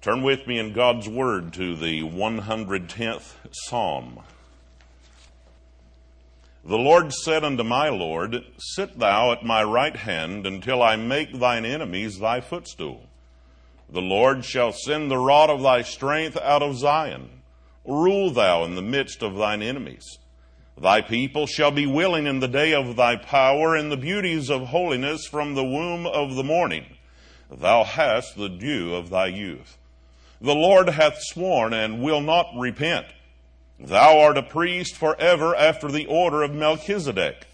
Turn with me in God's Word to the 110th Psalm. The Lord said unto my Lord, Sit thou at my right hand until I make thine enemies thy footstool. The Lord shall send the rod of thy strength out of Zion. Rule thou in the midst of thine enemies. Thy people shall be willing in the day of thy power in the beauties of holiness from the womb of the morning. Thou hast the dew of thy youth. The Lord hath sworn and will not repent. Thou art a priest forever after the order of Melchizedek.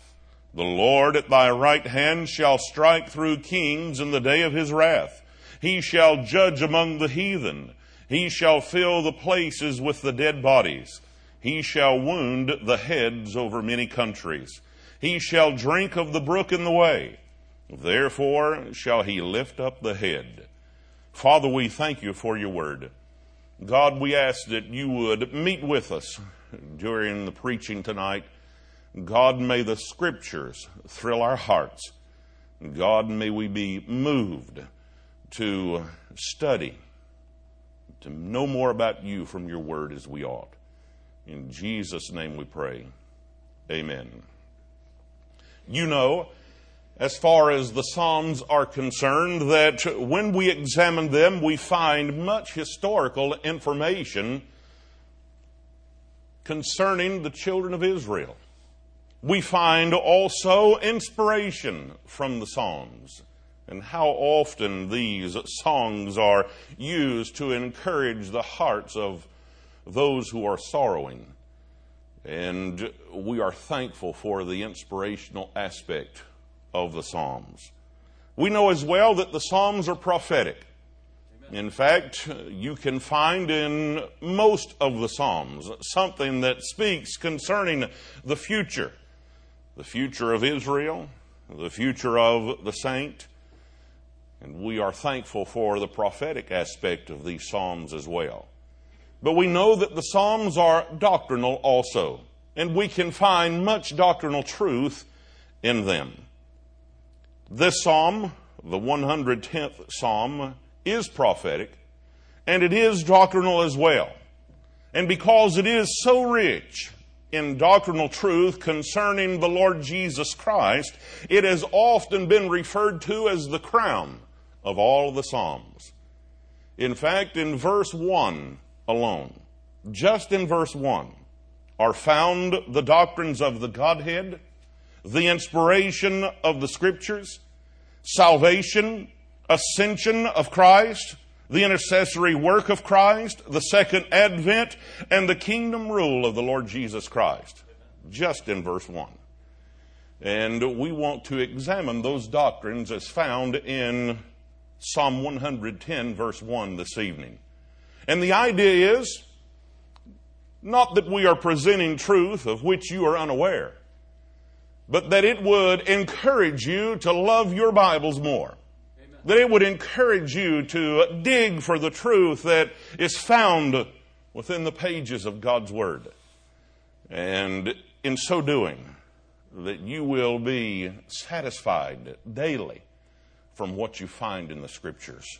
The Lord at thy right hand shall strike through kings in the day of his wrath. He shall judge among the heathen. He shall fill the places with the dead bodies. He shall wound the heads over many countries. He shall drink of the brook in the way. Therefore shall he lift up the head. Father, we thank you for your word. God, we ask that you would meet with us during the preaching tonight. God, may the scriptures thrill our hearts. God, may we be moved to study, to know more about you from your word as we ought. In Jesus' name we pray. Amen. You know, as far as the Psalms are concerned, that when we examine them, we find much historical information concerning the children of Israel. We find also inspiration from the Psalms and how often these songs are used to encourage the hearts of those who are sorrowing. And we are thankful for the inspirational aspect of the Psalms. We know as well that the Psalms are prophetic. In fact, you can find in most of the Psalms something that speaks concerning the future the future of Israel, the future of the saint. And we are thankful for the prophetic aspect of these Psalms as well. But we know that the Psalms are doctrinal also, and we can find much doctrinal truth in them. This psalm, the 110th psalm, is prophetic and it is doctrinal as well. And because it is so rich in doctrinal truth concerning the Lord Jesus Christ, it has often been referred to as the crown of all the Psalms. In fact, in verse 1 alone, just in verse 1, are found the doctrines of the Godhead, the inspiration of the scriptures, salvation, ascension of Christ, the intercessory work of Christ, the second advent, and the kingdom rule of the Lord Jesus Christ. Just in verse 1. And we want to examine those doctrines as found in Psalm 110, verse 1 this evening. And the idea is not that we are presenting truth of which you are unaware, but that it would encourage you to love your Bibles more. Amen. That it would encourage you to dig for the truth that is found within the pages of God's Word. And in so doing, that you will be satisfied daily from what you find in the Scriptures.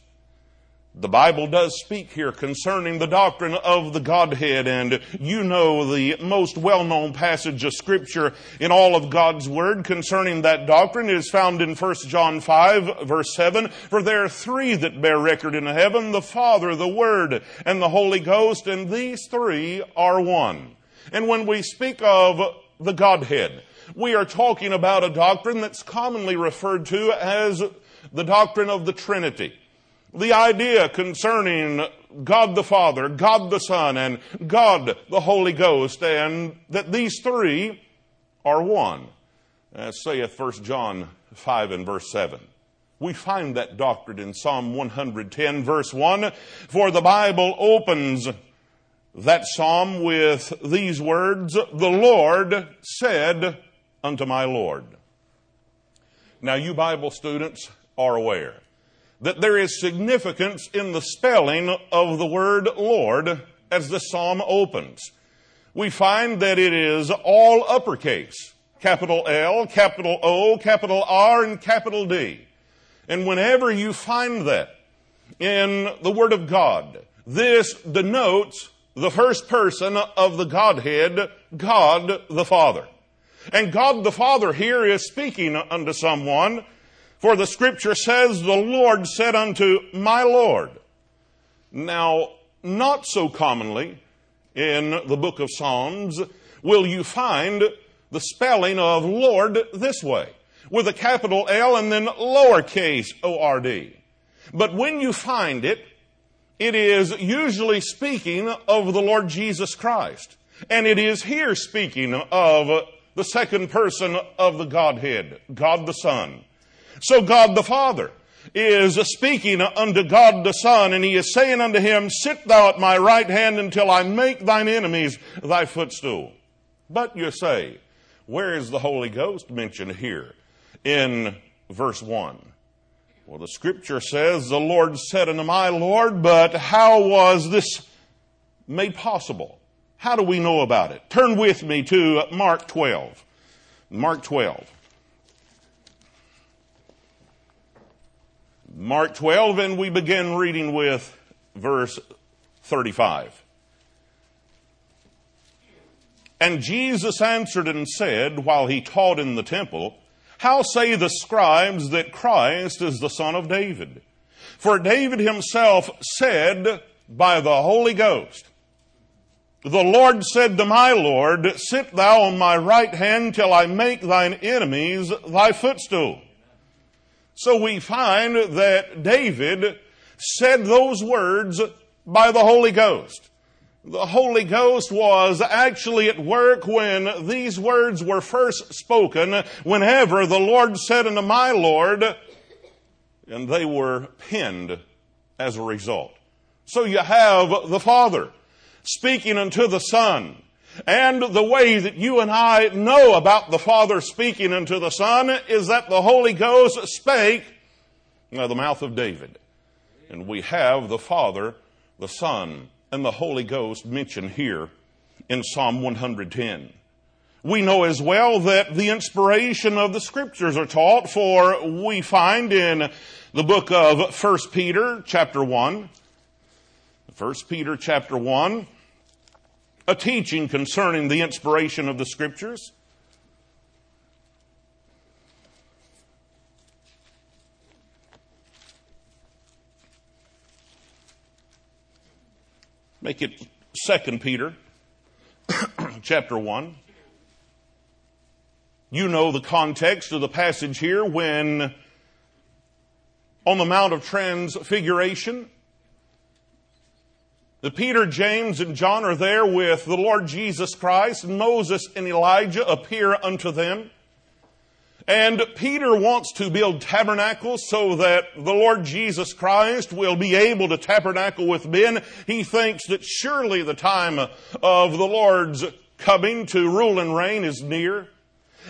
The Bible does speak here concerning the doctrine of the Godhead, and you know the most well-known passage of Scripture in all of God's Word concerning that doctrine is found in 1 John 5, verse 7. For there are three that bear record in heaven, the Father, the Word, and the Holy Ghost, and these three are one. And when we speak of the Godhead, we are talking about a doctrine that's commonly referred to as the doctrine of the Trinity the idea concerning God the Father, God the Son, and God the Holy Ghost, and that these three are one. As saith 1 John 5 and verse 7. We find that doctrine in Psalm 110 verse 1, for the Bible opens that psalm with these words, the Lord said unto my Lord. Now you Bible students are aware that there is significance in the spelling of the word Lord as the psalm opens. We find that it is all uppercase. Capital L, capital O, capital R, and capital D. And whenever you find that, in the Word of God. This denotes the first person of the Godhead, God the Father. And God the Father here is speaking unto someone, for the scripture says, the Lord said unto my Lord. Now, not so commonly in the book of Psalms will you find the spelling of Lord this way, with a capital L and then lowercase O-R-D. But when you find it, it is usually speaking of the Lord Jesus Christ. And it is here speaking of the second person of the Godhead, God the Son. So God the Father is speaking unto God the Son, and he is saying unto him, Sit thou at my right hand until I make thine enemies thy footstool. But you say, where is the Holy Ghost mentioned here in verse 1? Well, the scripture says, The Lord said unto my Lord, but how was this made possible? How do we know about it? Turn with me to Mark 12. Mark 12. Mark 12, and we begin reading with verse 35. And Jesus answered and said, while he taught in the temple, How say the scribes that Christ is the son of David? For David himself said by the Holy Ghost, the Lord said to my Lord, Sit thou on my right hand till I make thine enemies thy footstool. So we find that David said those words by the Holy Ghost. The Holy Ghost was actually at work when these words were first spoken, whenever the Lord said unto my Lord, and they were penned as a result. So you have the Father speaking unto the Son. And the way that you and I know about the Father speaking unto the Son is that the Holy Ghost spake the mouth of David. And we have the Father, the Son, and the Holy Ghost mentioned here in Psalm 110. We know as well that the inspiration of the scriptures are taught for we find in the book of 1 Peter chapter 1, 1 Peter chapter 1, a teaching concerning the inspiration of the scriptures. Make it Second Peter chapter 1. You know the context of the passage here when on the Mount of Transfiguration, the Peter, James, and John are there with the Lord Jesus Christ. Moses and Elijah appear unto them. And Peter wants to build tabernacles so that the Lord Jesus Christ will be able to tabernacle with men. He thinks that surely the time of the Lord's coming to rule and reign is near.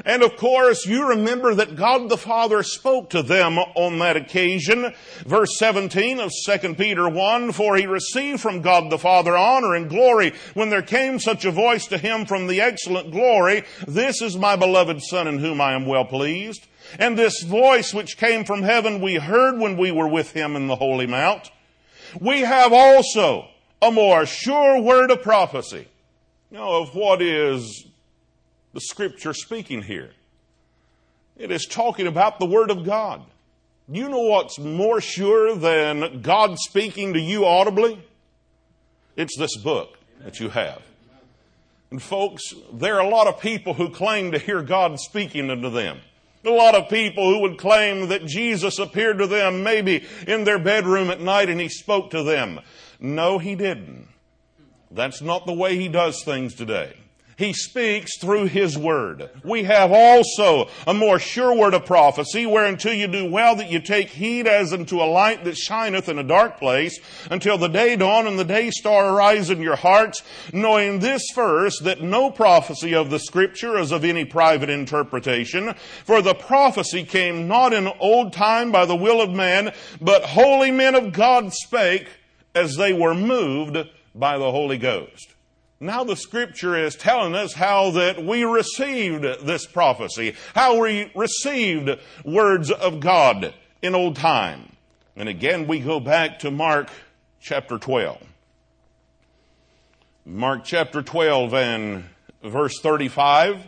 And of course, you remember that God the Father spoke to them on that occasion. Verse 17 of 2 Peter 1, For he received from God the Father honor and glory when there came such a voice to him from the excellent glory, This is my beloved Son in whom I am well pleased. And this voice which came from heaven we heard when we were with him in the holy mount. We have also a more sure word of prophecy. You know, of what is the scripture speaking here. It is talking about the Word of God. You know what's more sure than God speaking to you audibly? It's this book that you have. And folks, there are a lot of people who claim to hear God speaking unto them. A lot of people who would claim that Jesus appeared to them maybe in their bedroom at night and he spoke to them. No, he didn't. That's not the way he does things today. He speaks through His Word. We have also a more sure word of prophecy, whereunto you do well that you take heed as unto a light that shineth in a dark place, until the day dawn and the day star arise in your hearts, knowing this first, that no prophecy of the Scripture is of any private interpretation, for the prophecy came not in old time by the will of man, but holy men of God spake as they were moved by the Holy Ghost. Now the scripture is telling us how that we received this prophecy, how we received words of God in old time. And again, we go back to Mark chapter 12. Mark chapter 12 and verse 35.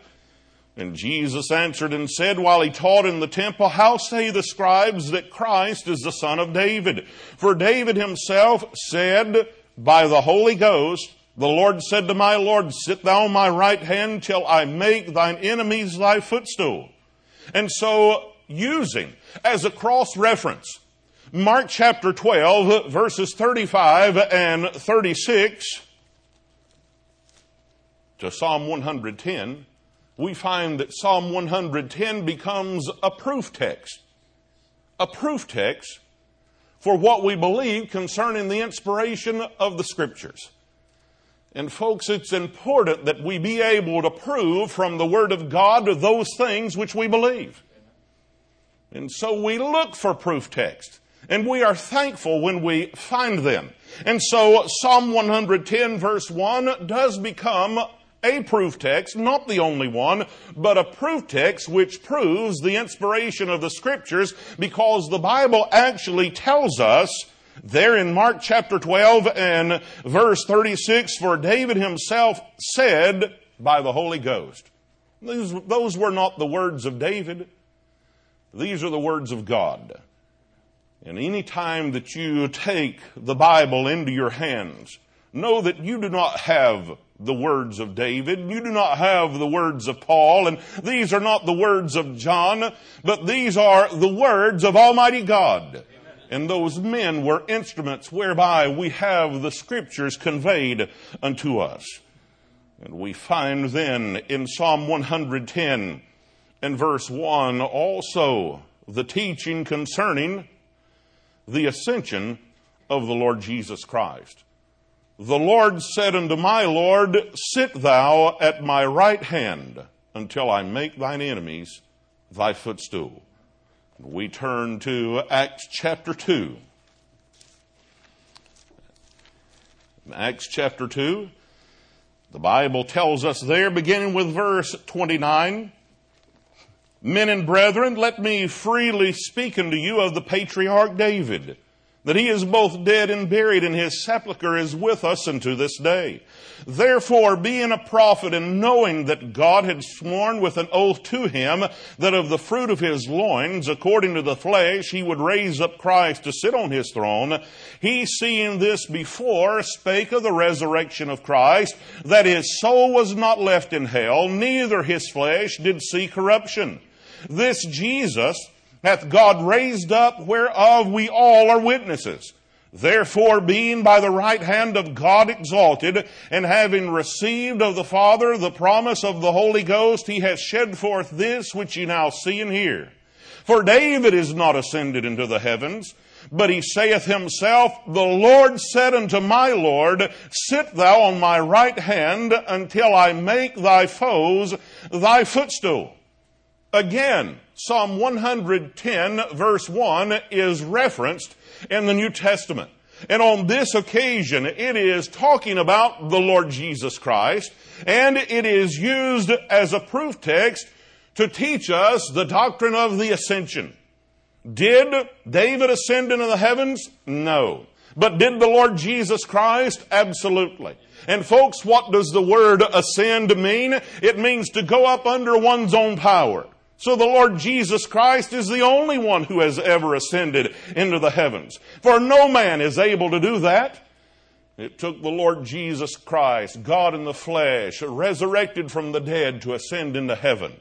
And Jesus answered and said while he taught in the temple, How say the scribes that Christ is the son of David? For David himself said by the Holy Ghost, The Lord said to my Lord, Sit thou on my right hand till I make thine enemies thy footstool. And so, using as a cross reference, Mark chapter 12 verses 35 and 36 to Psalm 110, we find that Psalm 110 becomes a proof text. A proof text for what we believe concerning the inspiration of the scriptures. And folks, it's important that we be able to prove from the Word of God those things which we believe. And so we look for proof text. And we are thankful when we find them. And so Psalm 110 verse 1 does become a proof text, not the only one, but a proof text which proves the inspiration of the scriptures because the Bible actually tells us there in Mark chapter 12 and verse 36, for David himself said by the Holy Ghost. Those were not the words of David. These are the words of God. And any time that you take the Bible into your hands, know that you do not have the words of David. You do not have the words of Paul, and these are not the words of John, but these are the words of Almighty God. And those men were instruments whereby we have the scriptures conveyed unto us. And we find then in Psalm 110 and verse 1 also the teaching concerning the ascension of the Lord Jesus Christ. The Lord said unto my Lord, Sit thou at my right hand until I make thine enemies thy footstool. We turn to Acts chapter 2. Acts chapter 2, the Bible tells us there, beginning with verse 29, Men and brethren, let me freely speak unto you of the patriarch David that he is both dead and buried, and his sepulchre is with us unto this day. Therefore, being a prophet and knowing that God had sworn with an oath to him that of the fruit of his loins, according to the flesh, he would raise up Christ to sit on his throne, he seeing this before spake of the resurrection of Christ, that his soul was not left in hell, neither his flesh did see corruption. This Jesus, hath God raised up whereof we all are witnesses. Therefore, being by the right hand of God exalted, and having received of the Father the promise of the Holy Ghost, he hath shed forth this which ye now see and hear. For David is not ascended into the heavens, but he saith himself, The Lord said unto my Lord, Sit thou on my right hand until I make thy foes thy footstool. Again, Psalm 110 verse 1 is referenced in the New Testament. And on this occasion, it is talking about the Lord Jesus Christ, and it is used as a proof text to teach us the doctrine of the ascension. Did David ascend into the heavens? No. But did the Lord Jesus Christ? Absolutely. And folks, what does the word ascend mean? It means to go up under one's own power. So the Lord Jesus Christ is the only one who has ever ascended into the heavens. For no man is able to do that. It took the Lord Jesus Christ, God in the flesh, resurrected from the dead to ascend into heaven.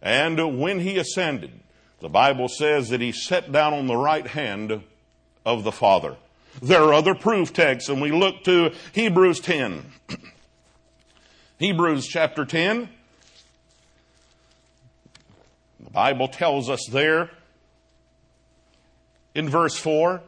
And when he ascended, the Bible says that he sat down on the right hand of the Father. There are other proof texts, and we look to Hebrews 10. Hebrews chapter 10 Bible tells us there in verse 4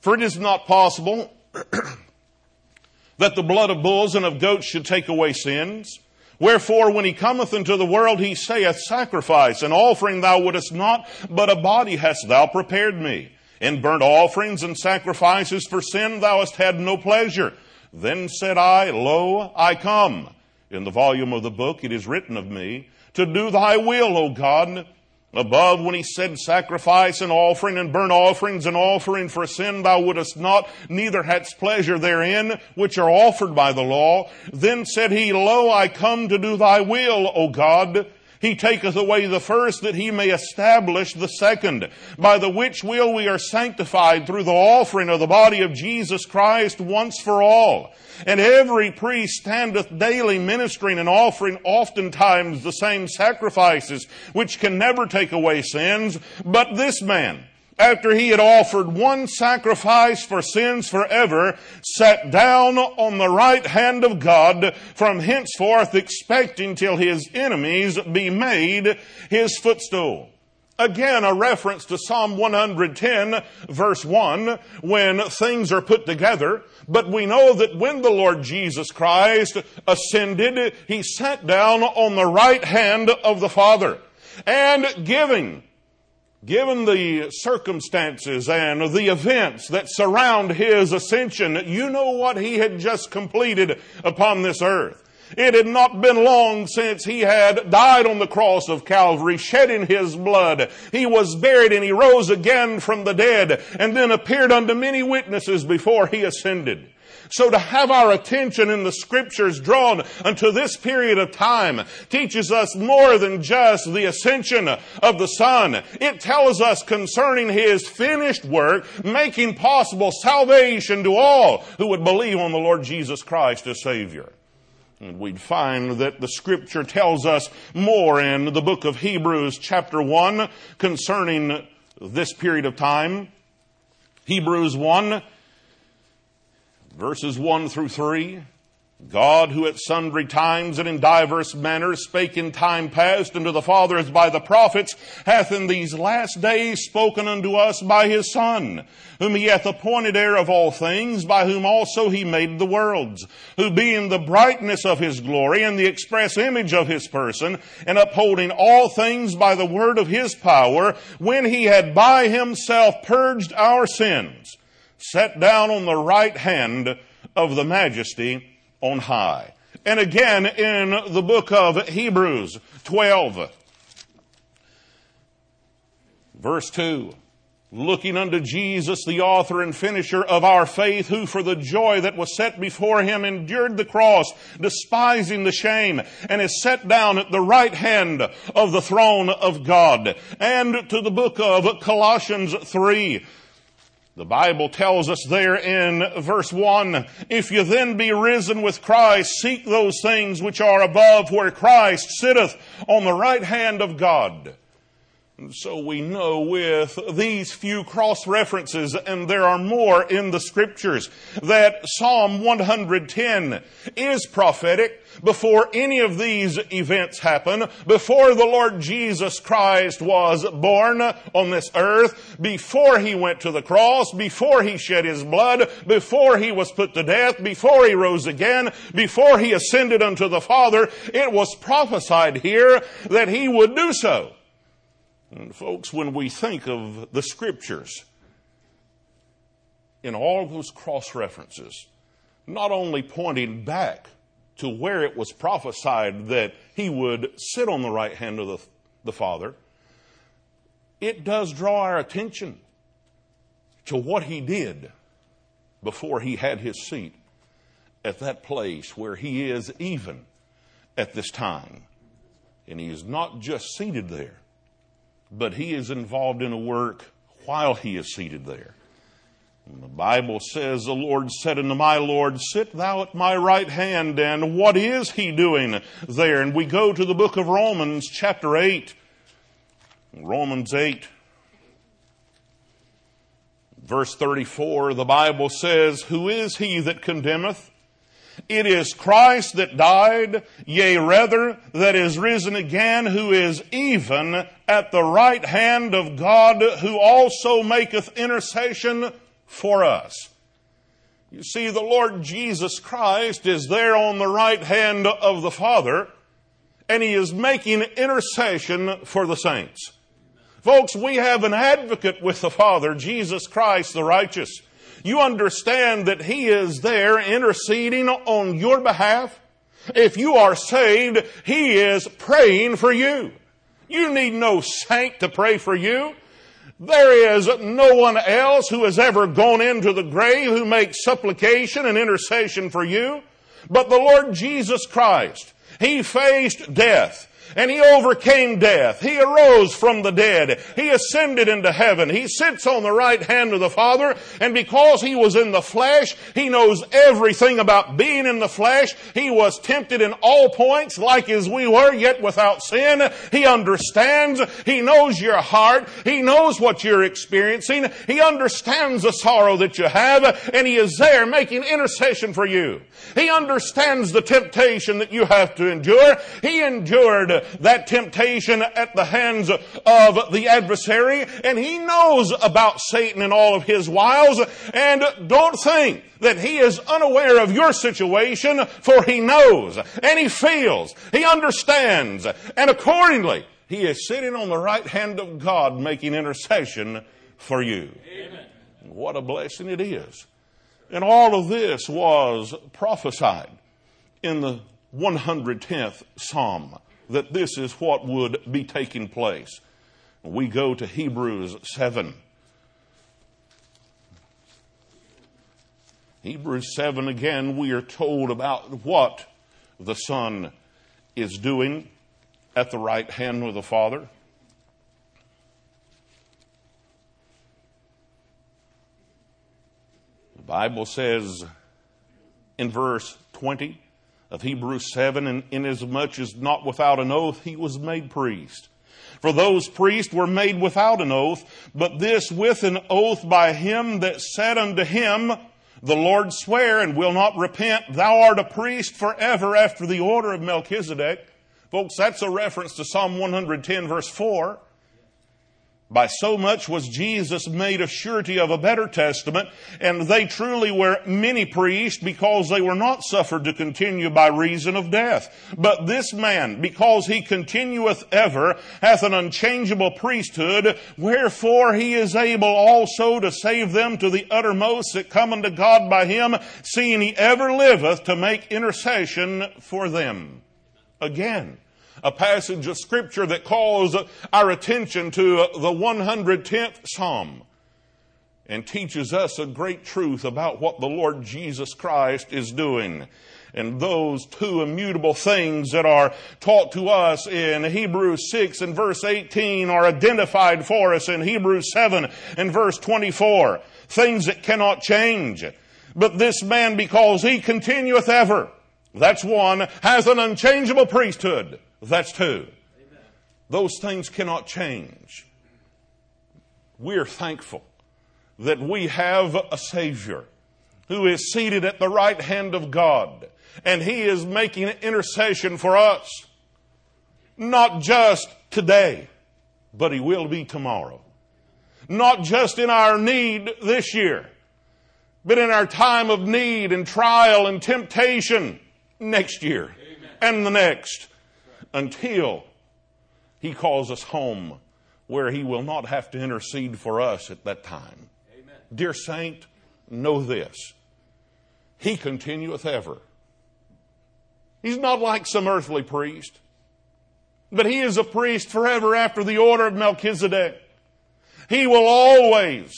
For it is not possible that the blood of bulls and of goats should take away sins. Wherefore, when he cometh into the world, he saith, Sacrifice and offering thou wouldest not, but a body hast thou prepared me. In burnt offerings and sacrifices for sin thou hast had no pleasure. Then said I, Lo, I come. In the volume of the book it is written of me, to do thy will, O God. Above, when he said, Sacrifice and offering and burnt offerings and offering for sin thou wouldest not, neither hadst pleasure therein, which are offered by the law. Then said he, Lo, I come to do thy will, O God. He taketh away the first that he may establish the second, by the which will we are sanctified through the offering of the body of Jesus Christ once for all. And every priest standeth daily ministering and offering oftentimes the same sacrifices, which can never take away sins. But this man, after he had offered one sacrifice for sins forever, sat down on the right hand of God from henceforth expecting till his enemies be made his footstool. Again, a reference to Psalm 110 verse 1 when things are put together. But we know that when the Lord Jesus Christ ascended, He sat down on the right hand of the Father and giving Given the circumstances and the events that surround his ascension, you know what he had just completed upon this earth. It had not been long since he had died on the cross of Calvary, shedding his blood. He was buried and he rose again from the dead and then appeared unto many witnesses before he ascended. So to have our attention in the scriptures drawn unto this period of time teaches us more than just the ascension of the Son. It tells us concerning His finished work, making possible salvation to all who would believe on the Lord Jesus Christ as Savior. And we'd find that the scripture tells us more in the book of Hebrews chapter 1 concerning this period of time. Hebrews 1 verses 1 through 3. God, who at sundry times and in divers manners spake in time past unto the fathers by the prophets, hath in these last days spoken unto us by his Son, whom he hath appointed heir of all things, by whom also he made the worlds, who being the brightness of his glory and the express image of his person, and upholding all things by the word of his power, when he had by himself purged our sins, sat down on the right hand of the majesty on high. And again in the book of Hebrews 12, verse 2 looking unto Jesus, the author and finisher of our faith, who for the joy that was set before him endured the cross, despising the shame, and is set down at the right hand of the throne of God. And to the book of Colossians 3, the Bible tells us there in verse 1, if you then be risen with Christ, seek those things which are above where Christ sitteth on the right hand of God. So we know with these few cross references, and there are more in the scriptures, that Psalm 110 is prophetic before any of these events happen, before the Lord Jesus Christ was born on this earth, before he went to the cross, before he shed his blood, before he was put to death, before he rose again, before he ascended unto the Father, it was prophesied here that he would do so. And folks, when we think of the scriptures, in all those cross references, not only pointing back to where it was prophesied that he would sit on the right hand of the, the Father, it does draw our attention to what he did before he had his seat at that place where he is even at this time. And he is not just seated there, but he is involved in a work while he is seated there. And the Bible says, The Lord said unto my Lord, Sit thou at my right hand. And what is he doing there? And we go to the book of Romans, chapter 8. Romans 8, verse 34, the Bible says, Who is he that condemneth? It is Christ that died, yea, rather, that is risen again, who is even at the right hand of God, who also maketh intercession for us. You see, the Lord Jesus Christ is there on the right hand of the Father, and He is making intercession for the saints. Folks, we have an advocate with the Father, Jesus Christ the righteous you understand that He is there interceding on your behalf. If you are saved, He is praying for you. You need no saint to pray for you. There is no one else who has ever gone into the grave who makes supplication and intercession for you. But the Lord Jesus Christ, He faced death and he overcame death. He arose from the dead. He ascended into heaven. He sits on the right hand of the Father, and because he was in the flesh, he knows everything about being in the flesh. He was tempted in all points, like as we were, yet without sin. He understands. He knows your heart. He knows what you're experiencing. He understands the sorrow that you have, and he is there making intercession for you. He understands the temptation that you have to endure. He endured that temptation at the hands of the adversary, and he knows about Satan and all of his wiles, and don't think that he is unaware of your situation, for he knows, and he feels, he understands, and accordingly, he is sitting on the right hand of God making intercession for you. Amen. What a blessing it is. And all of this was prophesied in the 110th Psalm that this is what would be taking place. We go to Hebrews 7. Hebrews 7 again, we are told about what the Son is doing at the right hand of the Father. The Bible says in verse 20, of Hebrews 7, and inasmuch as not without an oath he was made priest. For those priests were made without an oath, but this with an oath by him that said unto him, The Lord swear and will not repent, thou art a priest forever after the order of Melchizedek. Folks, that's a reference to Psalm 110 verse 4. By so much was Jesus made a surety of a better testament, and they truly were many priests because they were not suffered to continue by reason of death. But this man, because he continueth ever, hath an unchangeable priesthood, wherefore he is able also to save them to the uttermost that come unto God by him, seeing he ever liveth to make intercession for them. Again, a passage of scripture that calls our attention to the 110th Psalm and teaches us a great truth about what the Lord Jesus Christ is doing. And those two immutable things that are taught to us in Hebrews 6 and verse 18 are identified for us in Hebrews 7 and verse 24. Things that cannot change. But this man, because he continueth ever, that's one, has an unchangeable priesthood. That's two. Amen. Those things cannot change. We're thankful that we have a Savior who is seated at the right hand of God and He is making intercession for us. Not just today, but He will be tomorrow. Not just in our need this year, but in our time of need and trial and temptation next year Amen. and the next until He calls us home where He will not have to intercede for us at that time. Amen. Dear Saint, know this. He continueth ever. He's not like some earthly priest, but He is a priest forever after the order of Melchizedek. He will always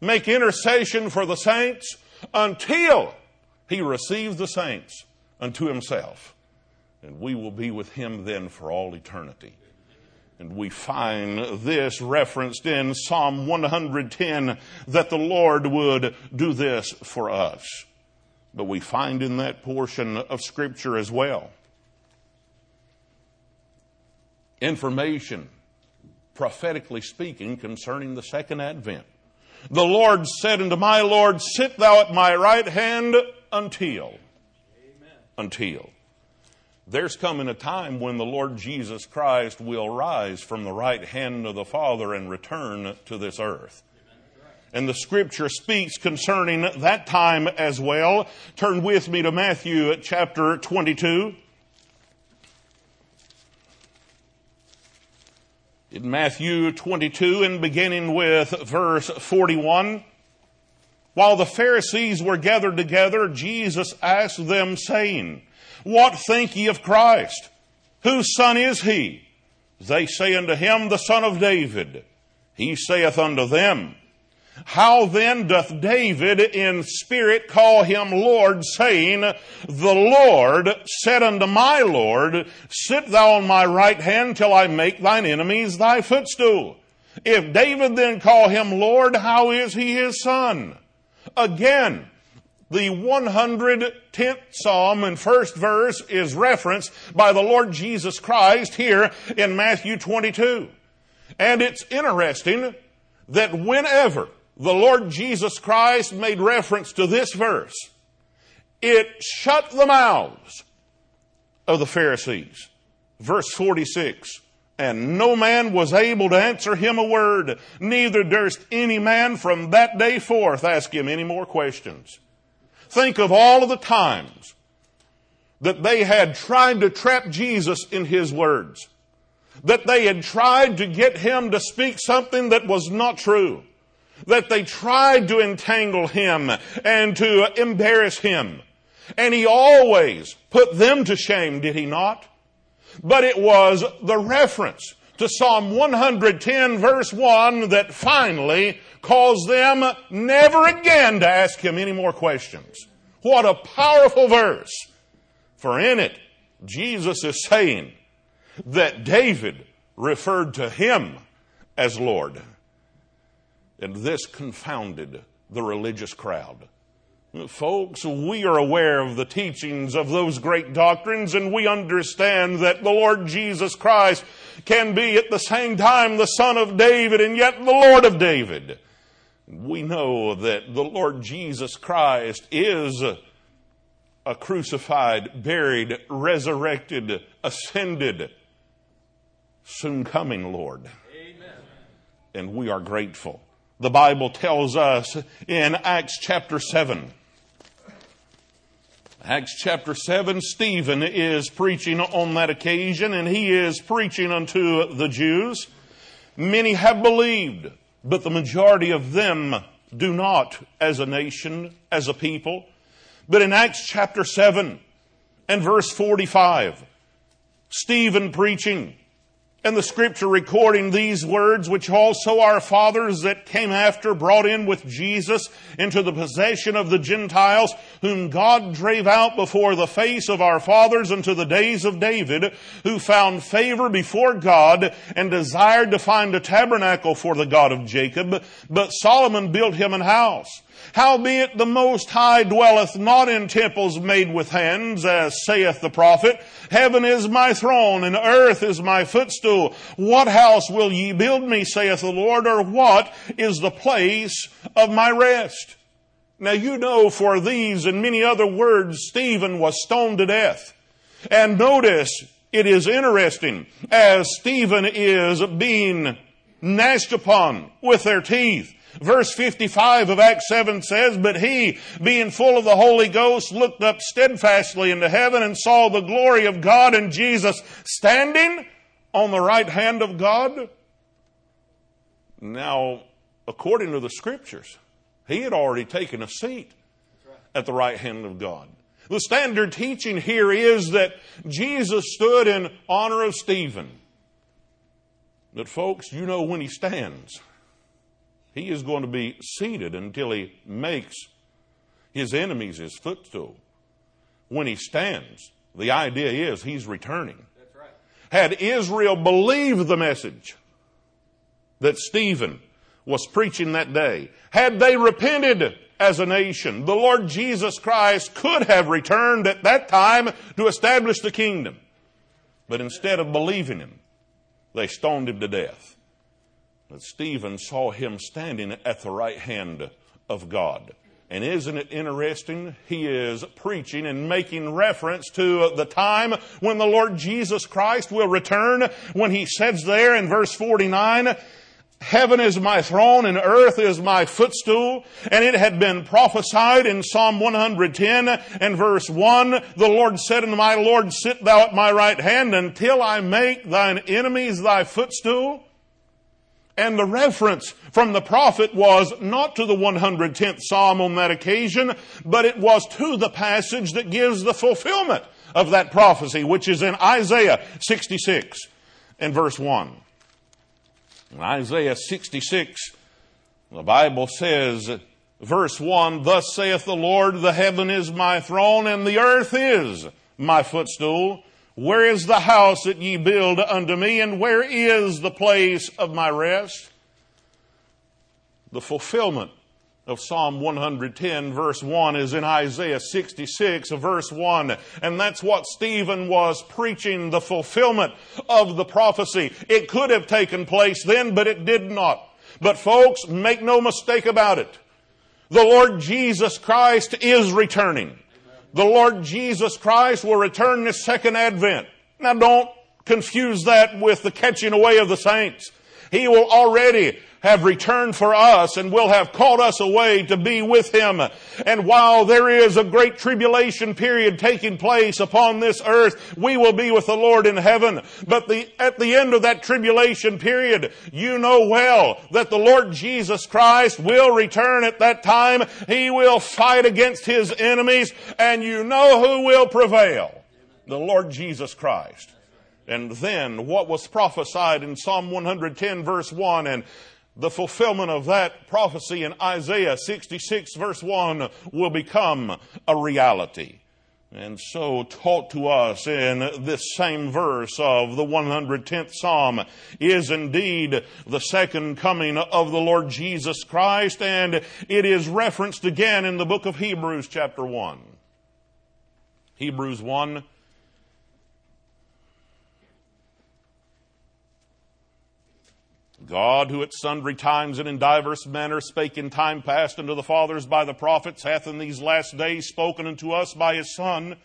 make intercession for the saints until He receives the saints unto Himself and we will be with him then for all eternity. And we find this referenced in Psalm 110 that the Lord would do this for us. But we find in that portion of Scripture as well information, prophetically speaking, concerning the second advent. The Lord said unto my Lord, Sit thou at my right hand until. Amen. Until. There's coming a time when the Lord Jesus Christ will rise from the right hand of the Father and return to this earth. And the scripture speaks concerning that time as well. Turn with me to Matthew chapter 22. In Matthew 22 and beginning with verse 41. While the Pharisees were gathered together, Jesus asked them saying, what think ye of Christ? Whose son is he? They say unto him, the son of David. He saith unto them, how then doth David in spirit call him Lord, saying, The Lord said unto my Lord, Sit thou on my right hand till I make thine enemies thy footstool. If David then call him Lord, how is he his son? Again, the 110th Psalm and first verse is referenced by the Lord Jesus Christ here in Matthew 22. And it's interesting that whenever the Lord Jesus Christ made reference to this verse, it shut the mouths of the Pharisees. Verse 46. And no man was able to answer him a word, neither durst any man from that day forth ask him any more questions. Think of all of the times that they had tried to trap Jesus in his words. That they had tried to get him to speak something that was not true. That they tried to entangle him and to embarrass him. And he always put them to shame, did he not? But it was the reference to Psalm 110 verse 1 that finally caused them never again to ask him any more questions. What a powerful verse. For in it, Jesus is saying that David referred to him as Lord. And this confounded the religious crowd. Folks, we are aware of the teachings of those great doctrines and we understand that the Lord Jesus Christ can be at the same time the Son of David and yet the Lord of David we know that the Lord Jesus Christ is a crucified, buried, resurrected, ascended, soon coming Lord. Amen. And we are grateful. The Bible tells us in Acts chapter 7. Acts chapter 7, Stephen is preaching on that occasion and he is preaching unto the Jews. Many have believed but the majority of them do not as a nation, as a people. But in Acts chapter 7 and verse 45, Stephen preaching, and the scripture recording these words, which also our fathers that came after brought in with Jesus into the possession of the Gentiles, whom God drave out before the face of our fathers unto the days of David, who found favor before God and desired to find a tabernacle for the God of Jacob. But Solomon built him an house Howbeit the Most High dwelleth not in temples made with hands, as saith the prophet. Heaven is my throne, and earth is my footstool. What house will ye build me, saith the Lord, or what is the place of my rest? Now you know for these and many other words, Stephen was stoned to death. And notice, it is interesting, as Stephen is being gnashed upon with their teeth, Verse 55 of Acts 7 says, But he, being full of the Holy Ghost, looked up steadfastly into heaven and saw the glory of God and Jesus standing on the right hand of God. Now, according to the scriptures, he had already taken a seat at the right hand of God. The standard teaching here is that Jesus stood in honor of Stephen. That folks, you know when he stands. He is going to be seated until he makes his enemies his footstool. When he stands, the idea is he's returning. Right. Had Israel believed the message that Stephen was preaching that day, had they repented as a nation, the Lord Jesus Christ could have returned at that time to establish the kingdom. But instead of believing him, they stoned him to death that Stephen saw him standing at the right hand of God. And isn't it interesting? He is preaching and making reference to the time when the Lord Jesus Christ will return when he says there in verse 49, Heaven is my throne and earth is my footstool. And it had been prophesied in Psalm 110 and verse 1, the Lord said unto my Lord, sit thou at my right hand until I make thine enemies thy footstool. And the reference from the prophet was not to the 110th Psalm on that occasion, but it was to the passage that gives the fulfillment of that prophecy, which is in Isaiah 66. and verse 1. In Isaiah 66, the Bible says, verse 1, Thus saith the Lord, the heaven is my throne, and the earth is my footstool. Where is the house that ye build unto me, and where is the place of my rest? The fulfillment of Psalm 110 verse 1 is in Isaiah 66 verse 1. And that's what Stephen was preaching, the fulfillment of the prophecy. It could have taken place then, but it did not. But folks, make no mistake about it. The Lord Jesus Christ is returning. The Lord Jesus Christ will return this second advent. Now don't confuse that with the catching away of the saints. He will already have returned for us and will have called us away to be with Him. And while there is a great tribulation period taking place upon this earth, we will be with the Lord in heaven. But the, at the end of that tribulation period, you know well that the Lord Jesus Christ will return at that time. He will fight against His enemies and you know who will prevail. The Lord Jesus Christ. And then what was prophesied in Psalm 110 verse 1 and the fulfillment of that prophecy in Isaiah 66 verse 1 will become a reality. And so taught to us in this same verse of the 110th Psalm is indeed the second coming of the Lord Jesus Christ and it is referenced again in the book of Hebrews chapter 1. Hebrews 1 God, who at sundry times and in divers manners spake in time past unto the fathers by the prophets, hath in these last days spoken unto us by his Son,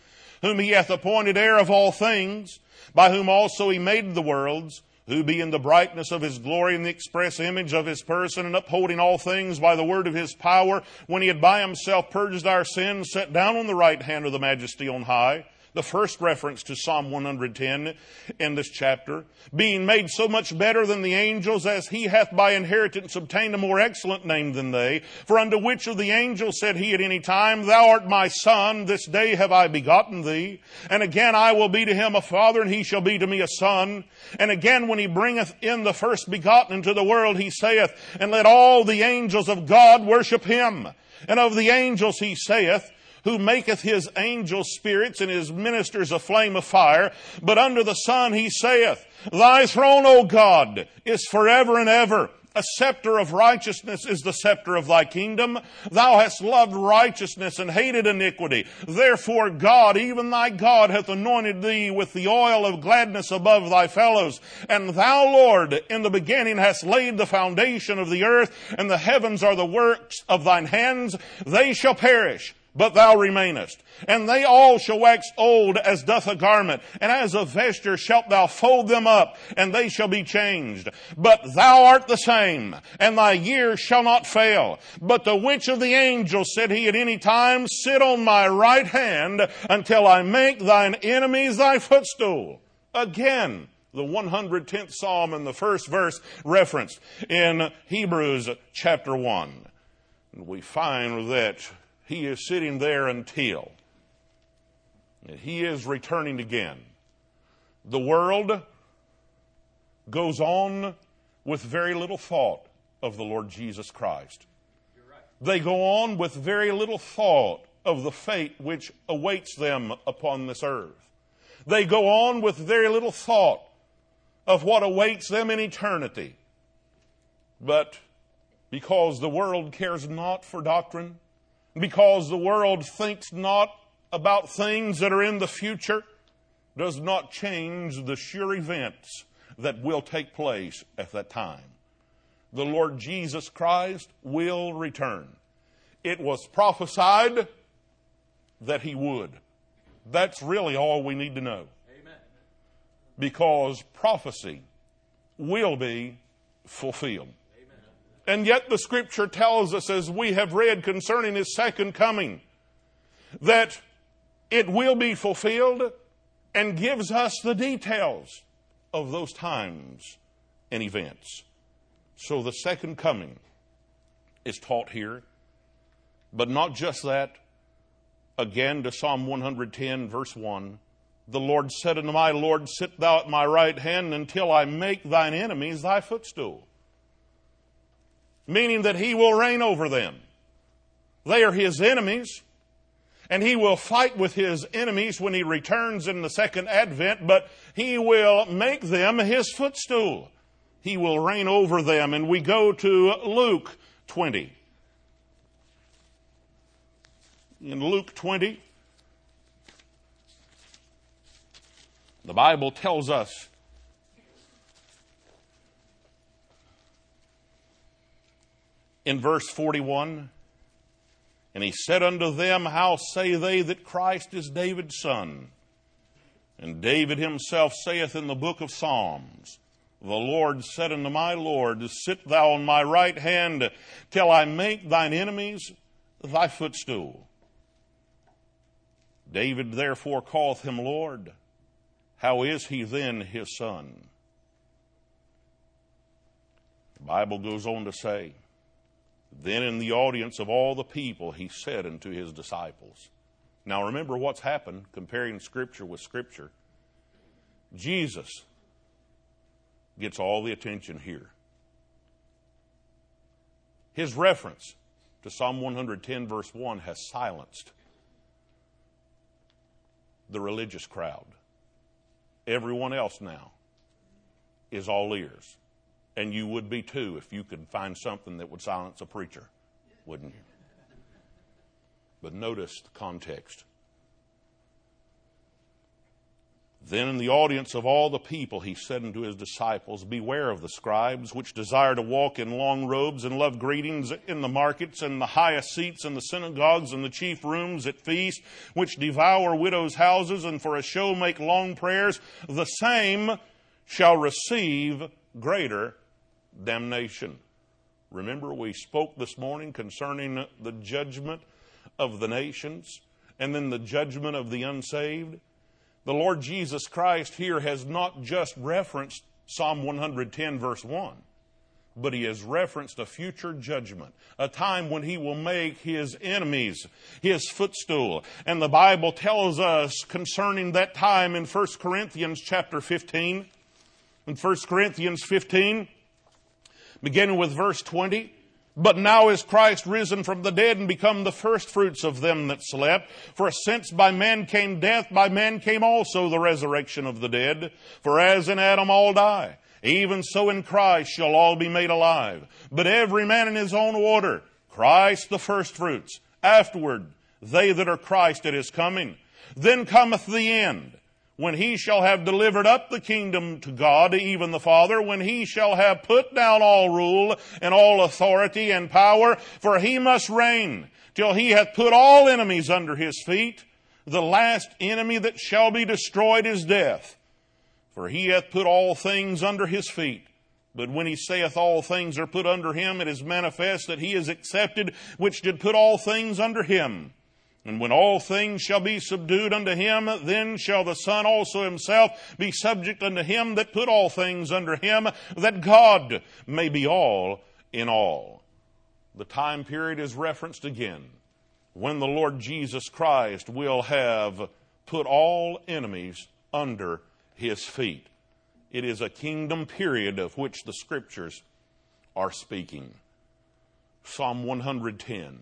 whom he hath appointed heir of all things, by whom also he made the worlds, who being the brightness of his glory and the express image of his person, and upholding all things by the word of his power, when he had by himself purged our sins, sat down on the right hand of the majesty on high, the first reference to Psalm 110 in this chapter, being made so much better than the angels as he hath by inheritance obtained a more excellent name than they. For unto which of the angels said he at any time, Thou art my son, this day have I begotten thee. And again I will be to him a father, and he shall be to me a son. And again when he bringeth in the first begotten into the world, he saith, And let all the angels of God worship him. And of the angels he saith, who maketh his angels spirits and his ministers a flame of fire. But under the sun he saith, Thy throne, O God, is forever and ever. A scepter of righteousness is the scepter of thy kingdom. Thou hast loved righteousness and hated iniquity. Therefore God, even thy God, hath anointed thee with the oil of gladness above thy fellows. And thou, Lord, in the beginning hast laid the foundation of the earth, and the heavens are the works of thine hands. They shall perish but thou remainest. And they all shall wax old as doth a garment, and as a vesture shalt thou fold them up, and they shall be changed. But thou art the same, and thy years shall not fail. But the which of the angels said he at any time, Sit on my right hand until I make thine enemies thy footstool. Again, the 110th Psalm in the first verse referenced in Hebrews chapter 1. We find that he is sitting there until he is returning again. The world goes on with very little thought of the Lord Jesus Christ. They go on with very little thought of the fate which awaits them upon this earth. They go on with very little thought of what awaits them in eternity. But because the world cares not for doctrine, because the world thinks not about things that are in the future does not change the sure events that will take place at that time. The Lord Jesus Christ will return. It was prophesied that he would. That's really all we need to know. Amen. Because prophecy will be fulfilled. And yet the scripture tells us, as we have read concerning his second coming, that it will be fulfilled and gives us the details of those times and events. So the second coming is taught here, but not just that. Again to Psalm 110, verse 1. The Lord said unto my Lord, Sit thou at my right hand until I make thine enemies thy footstool. Meaning that he will reign over them. They are his enemies, and he will fight with his enemies when he returns in the second advent, but he will make them his footstool. He will reign over them. And we go to Luke 20. In Luke 20, the Bible tells us in verse 41 And he said unto them, How say they that Christ is David's son? And David himself saith in the book of Psalms, The Lord said unto my Lord, Sit thou on my right hand till I make thine enemies thy footstool. David therefore calleth him Lord. How is he then his son? The Bible goes on to say, Then in the audience of all the people he said unto his disciples. Now remember what's happened comparing Scripture with Scripture. Jesus gets all the attention here. His reference to Psalm 110, verse 1, has silenced the religious crowd. Everyone else now is all ears. And you would be too if you could find something that would silence a preacher, wouldn't you? But notice the context. Then in the audience of all the people, he said unto his disciples, Beware of the scribes, which desire to walk in long robes and love greetings in the markets and the highest seats in the synagogues and the chief rooms at feasts, which devour widows' houses and for a show make long prayers. The same shall receive greater damnation. Remember, we spoke this morning concerning the judgment of the nations and then the judgment of the unsaved. The Lord Jesus Christ here has not just referenced Psalm 110, verse 1, but he has referenced a future judgment, a time when he will make his enemies his footstool. And the Bible tells us concerning that time in 1 Corinthians chapter 15. In 1 Corinthians 15, beginning with verse 20, but now is Christ risen from the dead and become the firstfruits of them that slept. For since by man came death, by man came also the resurrection of the dead. For as in Adam all die, even so in Christ shall all be made alive. But every man in his own order. Christ the firstfruits. Afterward, they that are Christ at his coming. Then cometh the end when he shall have delivered up the kingdom to God, even the Father, when he shall have put down all rule and all authority and power, for he must reign till he hath put all enemies under his feet. The last enemy that shall be destroyed is death, for he hath put all things under his feet. But when he saith all things are put under him, it is manifest that he is accepted, which did put all things under him. And when all things shall be subdued unto him, then shall the Son also himself be subject unto him that put all things under him, that God may be all in all. The time period is referenced again when the Lord Jesus Christ will have put all enemies under his feet. It is a kingdom period of which the scriptures are speaking. Psalm 110.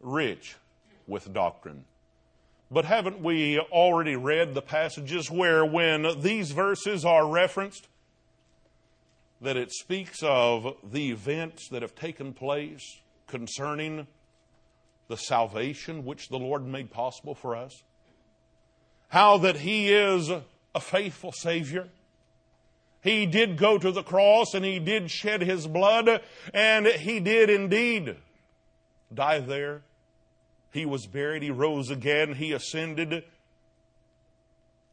Rich with doctrine. But haven't we already read the passages where, when these verses are referenced, that it speaks of the events that have taken place concerning the salvation which the Lord made possible for us? How that He is a faithful Savior. He did go to the cross and He did shed His blood and He did indeed die there he was buried. He rose again. He ascended.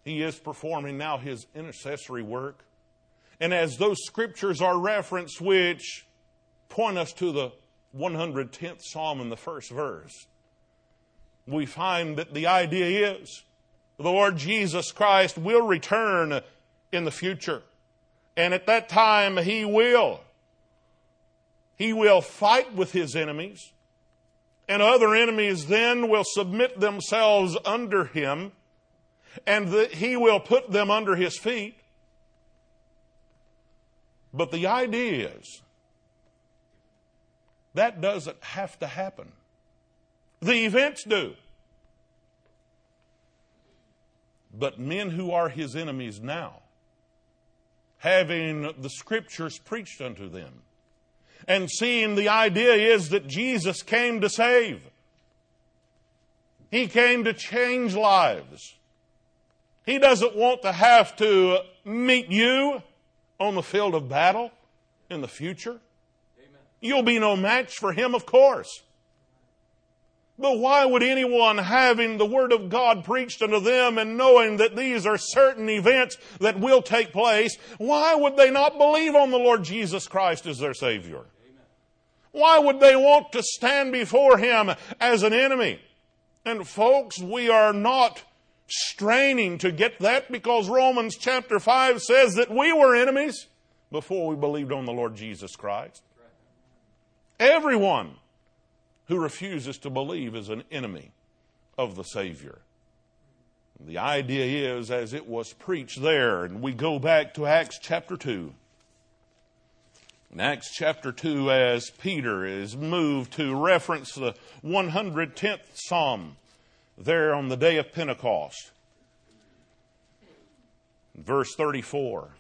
He is performing now his intercessory work. And as those scriptures are referenced, which point us to the 110th Psalm in the first verse, we find that the idea is the Lord Jesus Christ will return in the future. And at that time, He will. He will fight with His enemies and other enemies then will submit themselves under him. and he will put them under his feet. But the idea is that doesn't have to happen. The events do. But men who are his enemies now, having the scriptures preached unto them, and seeing the idea is that Jesus came to save. He came to change lives. He doesn't want to have to meet you on the field of battle in the future. Amen. You'll be no match for him, of course. But why would anyone having the Word of God preached unto them and knowing that these are certain events that will take place, why would they not believe on the Lord Jesus Christ as their Savior? Why would they want to stand before Him as an enemy? And folks, we are not straining to get that because Romans chapter 5 says that we were enemies before we believed on the Lord Jesus Christ. Everyone who refuses to believe is an enemy of the Savior. The idea is, as it was preached there, and we go back to Acts chapter 2. In Acts chapter 2, as Peter is moved to reference the 110th Psalm there on the day of Pentecost. Verse 34.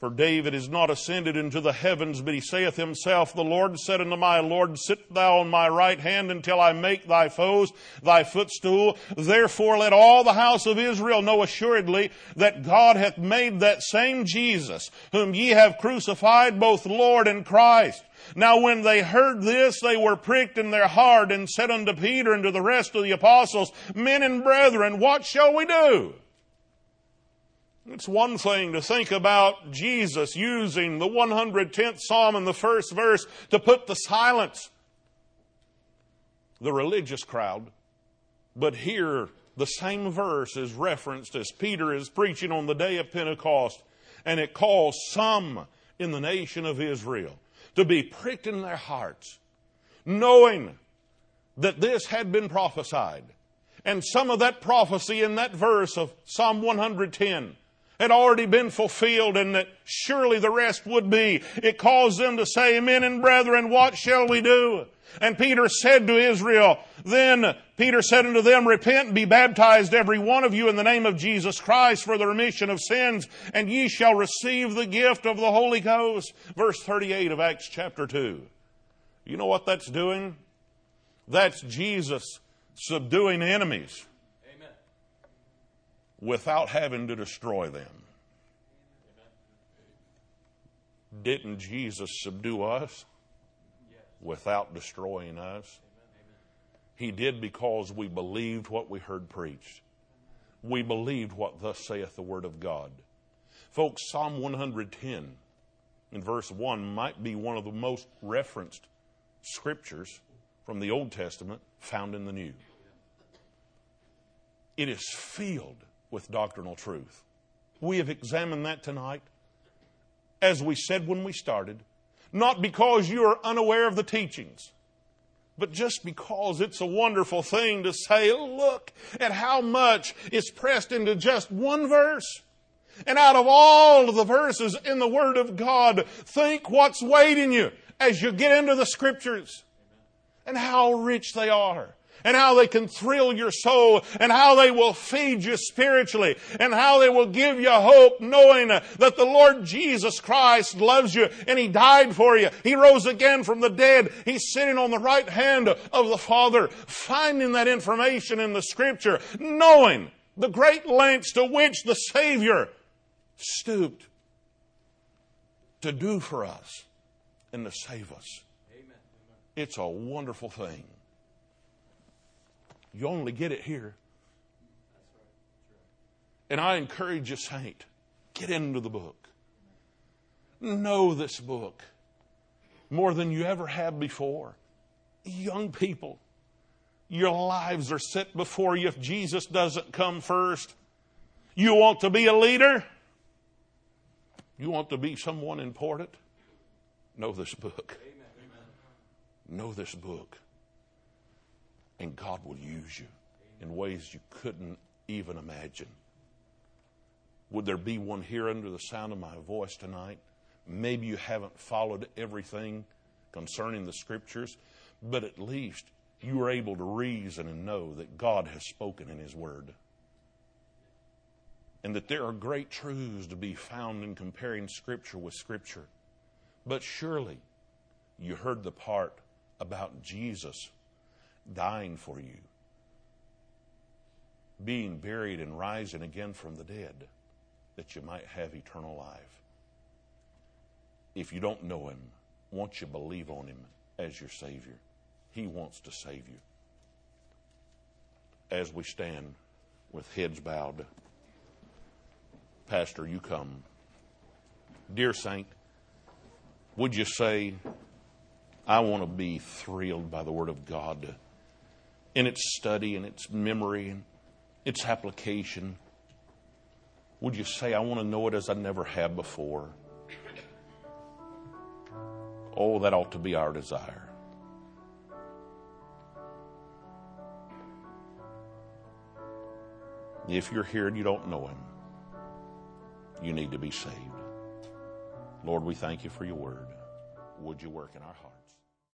For David is not ascended into the heavens, but he saith himself, The Lord said unto my Lord, Sit thou on my right hand until I make thy foes thy footstool. Therefore let all the house of Israel know assuredly that God hath made that same Jesus, whom ye have crucified, both Lord and Christ. Now when they heard this, they were pricked in their heart and said unto Peter and to the rest of the apostles, Men and brethren, what shall we do? It's one thing to think about Jesus using the 110th Psalm in the first verse to put the silence the religious crowd. But here, the same verse is referenced as Peter is preaching on the day of Pentecost, and it calls some in the nation of Israel to be pricked in their hearts, knowing that this had been prophesied. And some of that prophecy in that verse of Psalm 110 had already been fulfilled and that surely the rest would be. It caused them to say, men and brethren, what shall we do? And Peter said to Israel, then Peter said unto them, repent and be baptized every one of you in the name of Jesus Christ for the remission of sins, and ye shall receive the gift of the Holy Ghost. Verse 38 of Acts chapter 2. You know what that's doing? That's Jesus subduing enemies without having to destroy them. Didn't Jesus subdue us without destroying us? He did because we believed what we heard preached. We believed what thus saith the Word of God. Folks, Psalm 110 in verse 1 might be one of the most referenced scriptures from the Old Testament found in the New. It is filled with doctrinal truth. We have examined that tonight, as we said when we started, not because you are unaware of the teachings, but just because it's a wonderful thing to say, look at how much is pressed into just one verse. And out of all of the verses in the Word of God, think what's waiting you as you get into the Scriptures and how rich they are and how they can thrill your soul and how they will feed you spiritually and how they will give you hope knowing that the Lord Jesus Christ loves you and He died for you. He rose again from the dead. He's sitting on the right hand of the Father, finding that information in the scripture, knowing the great lengths to which the Savior stooped to do for us and to save us. Amen. It's a wonderful thing. You only get it here. And I encourage you, Saint, get into the book. Know this book more than you ever have before. Young people, your lives are set before you if Jesus doesn't come first. You want to be a leader? You want to be someone important? Know this book. Know this book. And God will use you in ways you couldn't even imagine. Would there be one here under the sound of my voice tonight? Maybe you haven't followed everything concerning the scriptures, but at least you are able to reason and know that God has spoken in His Word. And that there are great truths to be found in comparing Scripture with Scripture. But surely you heard the part about Jesus dying for you, being buried and rising again from the dead, that you might have eternal life. If you don't know Him, won't you believe on Him as your Savior? He wants to save you. As we stand with heads bowed, Pastor, you come. Dear Saint, would you say, I want to be thrilled by the Word of God in its study and its memory and its application? Would you say, I want to know it as I never have before? Oh, that ought to be our desire. If you're here and you don't know Him, you need to be saved. Lord, we thank you for your word. Would you work in our hearts?